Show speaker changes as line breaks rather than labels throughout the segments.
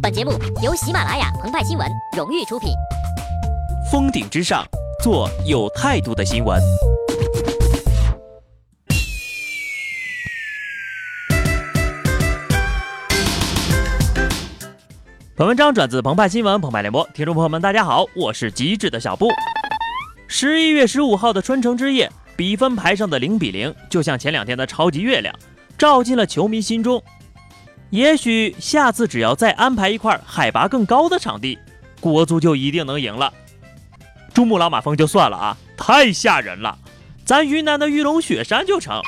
本节目由喜马拉雅澎湃新闻荣誉出品。
峰顶之上，做有态度的新闻。本文章转自澎湃新闻澎湃联播，听众朋友们，大家好，我是机智的小布。十一月十五号的春城之夜，比分牌上的零比零，就像前两天的超级月亮，照进了球迷心中。也许下次只要再安排一块海拔更高的场地，国足就一定能赢了。珠穆朗玛峰就算了啊，太吓人了。咱云南的玉龙雪山就成。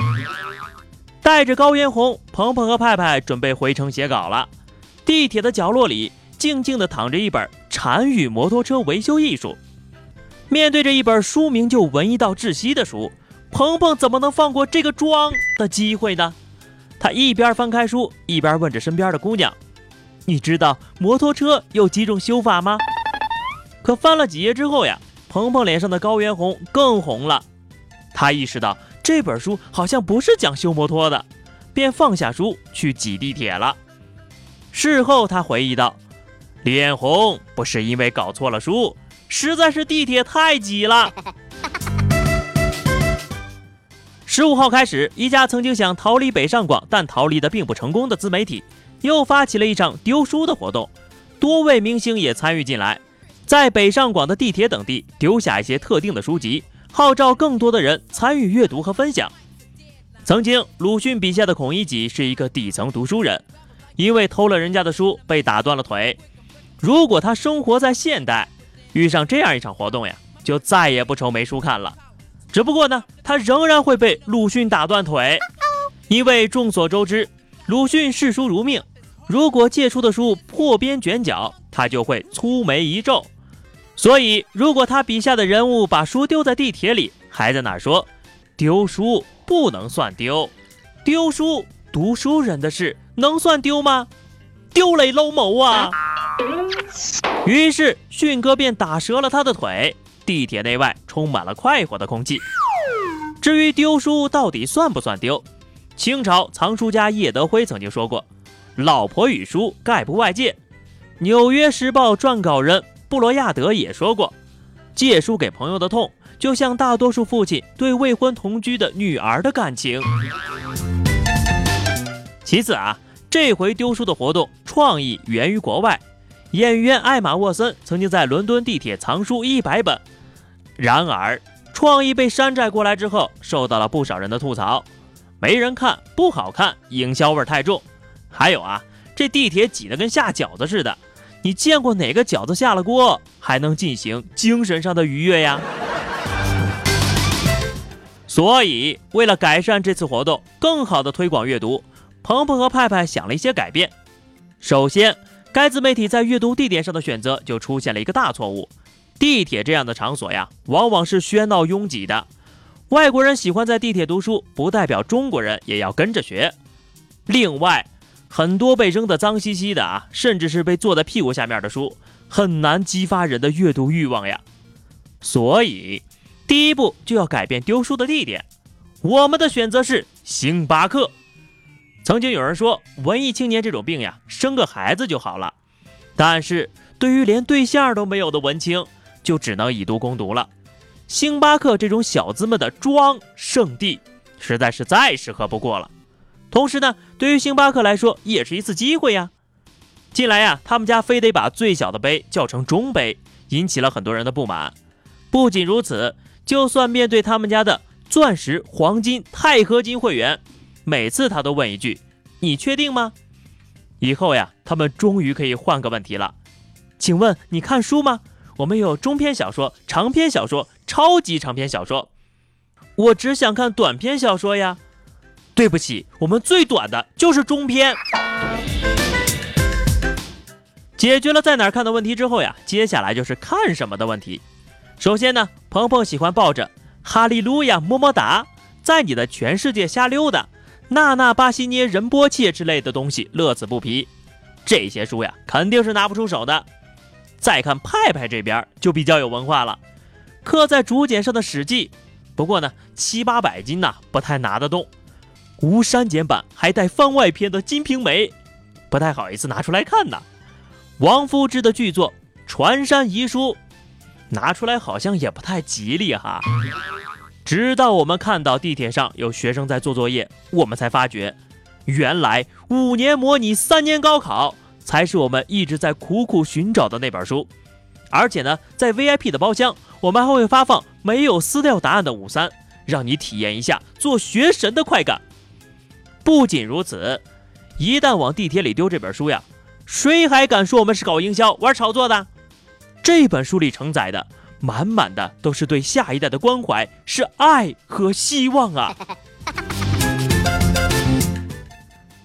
带着高原红，鹏鹏和派派准备回城写稿了。地铁的角落里，静静地躺着一本《禅语摩托车维修艺术》。面对着一本书名就文艺到窒息的书，鹏鹏怎么能放过这个装的机会呢？他一边翻开书，一边问着身边的姑娘：“你知道摩托车有几种修法吗？”可翻了几页之后呀，鹏鹏脸上的高原红更红了。他意识到这本书好像不是讲修摩托的，便放下书去挤地铁了。事后他回忆道：“脸红不是因为搞错了书，实在是地铁太挤了。”十五号开始，一家曾经想逃离北上广，但逃离的并不成功的自媒体，又发起了一场丢书的活动。多位明星也参与进来，在北上广的地铁等地丢下一些特定的书籍，号召更多的人参与阅读和分享。曾经，鲁迅笔下的孔乙己是一个底层读书人，因为偷了人家的书被打断了腿。如果他生活在现代，遇上这样一场活动呀，就再也不愁没书看了。只不过呢，他仍然会被鲁迅打断腿，因为众所周知，鲁迅视书如命。如果借出的书破边卷角，他就会粗眉一皱。所以，如果他笔下的人物把书丢在地铁里，还在那说丢书不能算丢，丢书读书人的事能算丢吗？丢雷搂某啊！于是，迅哥便打折了他的腿。地铁内外充满了快活的空气。至于丢书到底算不算丢，清朝藏书家叶德辉曾经说过：“老婆与书概不外借。”纽约时报撰稿人布罗亚德也说过：“借书给朋友的痛，就像大多数父亲对未婚同居的女儿的感情。”其次啊，这回丢书的活动创意源于国外。演员艾玛沃森曾经在伦敦地铁藏书一百本，然而创意被山寨过来之后，受到了不少人的吐槽，没人看，不好看，营销味太重。还有啊，这地铁挤得跟下饺子似的，你见过哪个饺子下了锅还能进行精神上的愉悦呀？所以，为了改善这次活动，更好的推广阅读，鹏鹏和派派想了一些改变。首先。该自媒体在阅读地点上的选择就出现了一个大错误。地铁这样的场所呀，往往是喧闹拥挤的。外国人喜欢在地铁读书，不代表中国人也要跟着学。另外，很多被扔得脏兮兮的啊，甚至是被坐在屁股下面的书，很难激发人的阅读欲望呀。所以，第一步就要改变丢书的地点。我们的选择是星巴克。曾经有人说，文艺青年这种病呀，生个孩子就好了。但是对于连对象都没有的文青，就只能以毒攻毒了。星巴克这种小资们的装圣地，实在是再适合不过了。同时呢，对于星巴克来说，也是一次机会呀。近来呀，他们家非得把最小的杯叫成中杯，引起了很多人的不满。不仅如此，就算面对他们家的钻石、黄金、钛合金会员。每次他都问一句：“你确定吗？”以后呀，他们终于可以换个问题了。请问你看书吗？我们有中篇小说、长篇小说、超级长篇小说。我只想看短篇小说呀。对不起，我们最短的就是中篇。解决了在哪儿看的问题之后呀，接下来就是看什么的问题。首先呢，鹏鹏喜欢抱着《哈利路亚么么哒》在你的全世界瞎溜达。娜娜巴西涅仁波切之类的东西乐此不疲，这些书呀肯定是拿不出手的。再看派派这边就比较有文化了，刻在竹简上的《史记》，不过呢七八百斤呐不太拿得动。无删减版还带番外篇的《金瓶梅》，不太好意思拿出来看呢。王夫之的巨作《传山遗书》，拿出来好像也不太吉利哈。直到我们看到地铁上有学生在做作业，我们才发觉，原来五年模拟三年高考才是我们一直在苦苦寻找的那本书。而且呢，在 VIP 的包厢，我们还会发放没有撕掉答案的五三。让你体验一下做学神的快感。不仅如此，一旦往地铁里丢这本书呀，谁还敢说我们是搞营销、玩炒作的？这本书里承载的满满的都是对下一代的关怀，是爱和希望啊！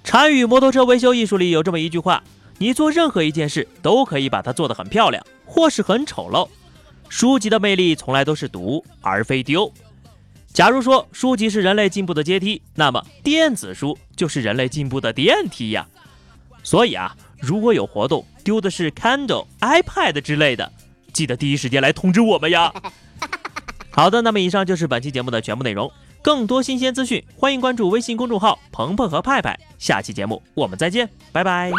禅语摩托车维修艺术里有这么一句话：你做任何一件事都可以把它做得很漂亮，或是很丑陋。书籍的魅力从来都是读而非丢。假如说书籍是人类进步的阶梯，那么电子书就是人类进步的电梯呀。所以啊，如果有活动丢的是 Kindle、iPad 之类的，记得第一时间来通知我们呀。好的，那么以上就是本期节目的全部内容。更多新鲜资讯，欢迎关注微信公众号“鹏鹏和派派”。下期节目我们再见，拜拜。